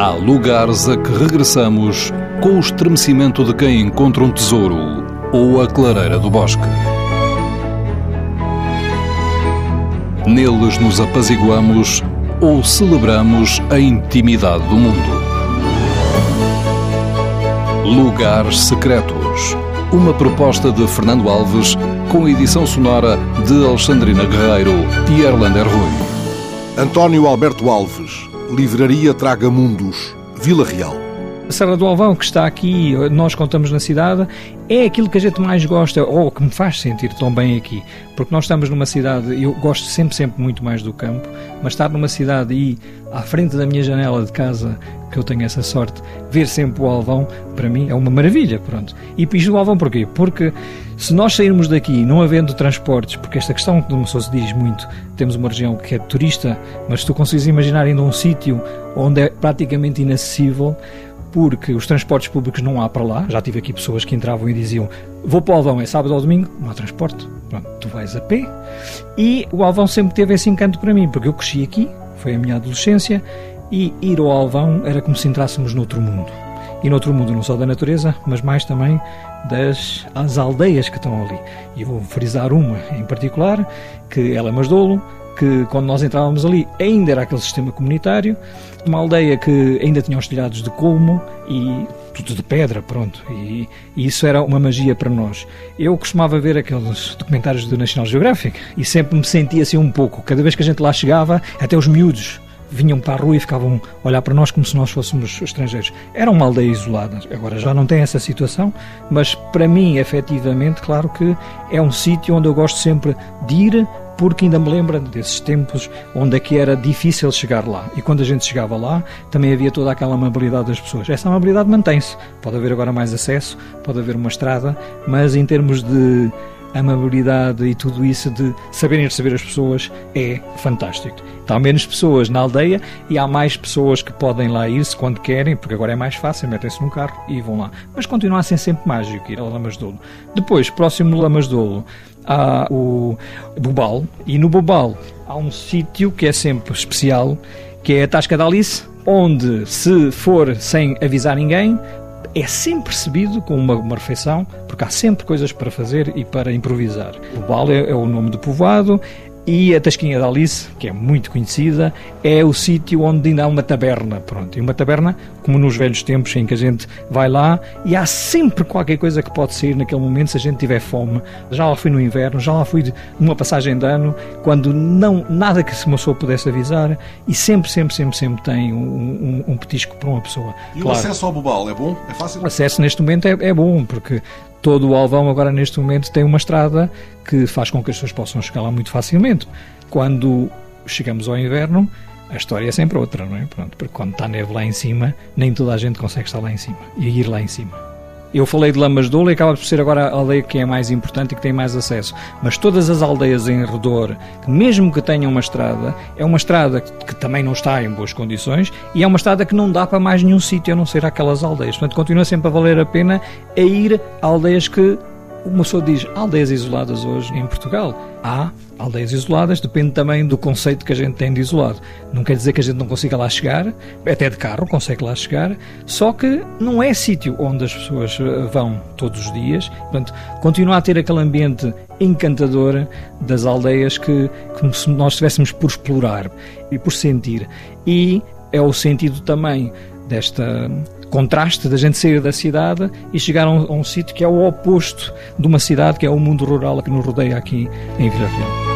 Há lugares a que regressamos com o estremecimento de quem encontra um tesouro ou a clareira do bosque. Neles nos apaziguamos ou celebramos a intimidade do mundo. Lugares Secretos. Uma proposta de Fernando Alves com edição sonora de Alexandrina Guerreiro e Erlander Rui. António Alberto Alves, Livraria Tragamundos, Vila Real. Serra do Alvão, que está aqui, nós contamos na cidade, é aquilo que a gente mais gosta, ou que me faz sentir tão bem aqui. Porque nós estamos numa cidade, eu gosto sempre, sempre muito mais do campo, mas estar numa cidade e à frente da minha janela de casa, que eu tenho essa sorte, ver sempre o Alvão, para mim é uma maravilha, pronto. E piso do Alvão porquê? Porque se nós sairmos daqui, não havendo transportes, porque esta questão que pessoa se diz muito, temos uma região que é turista, mas se tu consegues imaginar ainda um sítio onde é praticamente inacessível, porque os transportes públicos não há para lá. Já tive aqui pessoas que entravam e diziam: Vou para o Alvão, é sábado ou domingo, não há transporte. Pronto, tu vais a pé. E o Alvão sempre teve esse encanto para mim, porque eu cresci aqui, foi a minha adolescência, e ir ao Alvão era como se entrássemos noutro mundo. E noutro mundo, não só da natureza, mas mais também das as aldeias que estão ali. E vou frisar uma em particular, que é Lamasdolo, que quando nós entrávamos ali ainda era aquele sistema comunitário, uma aldeia que ainda tinha os telhados de colmo e tudo de pedra, pronto. E, e, isso era uma magia para nós. Eu costumava ver aqueles documentários do National Geographic e sempre me sentia assim um pouco. Cada vez que a gente lá chegava, até os miúdos vinham para a rua e ficavam a olhar para nós como se nós fôssemos estrangeiros. Era uma aldeia isolada, agora já não tem essa situação, mas para mim, efetivamente, claro que é um sítio onde eu gosto sempre de ir porque ainda me lembro desses tempos onde é que era difícil chegar lá. E quando a gente chegava lá, também havia toda aquela amabilidade das pessoas. Essa amabilidade mantém-se. Pode haver agora mais acesso, pode haver uma estrada, mas em termos de amabilidade e tudo isso de saberem receber as pessoas é fantástico. Há menos pessoas na aldeia e há mais pessoas que podem lá ir-se quando querem, porque agora é mais fácil, metem-se num carro e vão lá. Mas continua a ser sempre mágico ir a Lamas Dolo. Depois, próximo de Lamas Dolo, há o Bobal, e no Bobal há um sítio que é sempre especial, que é a Tasca da Alice, onde, se for sem avisar ninguém, é sempre recebido com uma, uma, refeição, porque há sempre coisas para fazer e para improvisar. O é, é o nome do povoado, e a Tasquinha da Alice, que é muito conhecida, é o sítio onde ainda há uma taberna. Pronto, e uma taberna, como nos velhos tempos em que a gente vai lá e há sempre qualquer coisa que pode sair naquele momento se a gente tiver fome. Já lá fui no inverno, já lá fui numa passagem de ano, quando não nada que uma pessoa pudesse avisar e sempre, sempre, sempre, sempre tem um, um, um petisco para uma pessoa. E claro. o acesso ao Bobal é bom? É fácil? O acesso neste momento é, é bom, porque todo o Alvão agora neste momento tem uma estrada que faz com que as pessoas possam chegar lá muito facilmente. Quando chegamos ao inverno, a história é sempre outra, não é? Pronto, porque quando está neve lá em cima, nem toda a gente consegue estar lá em cima e ir lá em cima. Eu falei de Lamas de Ouro e acaba por ser agora a aldeia que é mais importante e que tem mais acesso. Mas todas as aldeias em redor, mesmo que tenham uma estrada, é uma estrada que também não está em boas condições e é uma estrada que não dá para mais nenhum sítio a não ser aquelas aldeias. Portanto, continua sempre a valer a pena a ir a aldeias que uma pessoa diz aldeias isoladas hoje em Portugal. Há aldeias isoladas, depende também do conceito que a gente tem de isolado. Não quer dizer que a gente não consiga lá chegar, até de carro consegue lá chegar, só que não é sítio onde as pessoas eh, vão todos os dias. Portanto, continua a ter aquele ambiente encantador das aldeias que, como se nós estivéssemos por explorar e por sentir. E é o sentido também desta contraste da gente sair da cidade e chegar a um, um sítio que é o oposto de uma cidade, que é o mundo rural que nos rodeia aqui em Vila Real.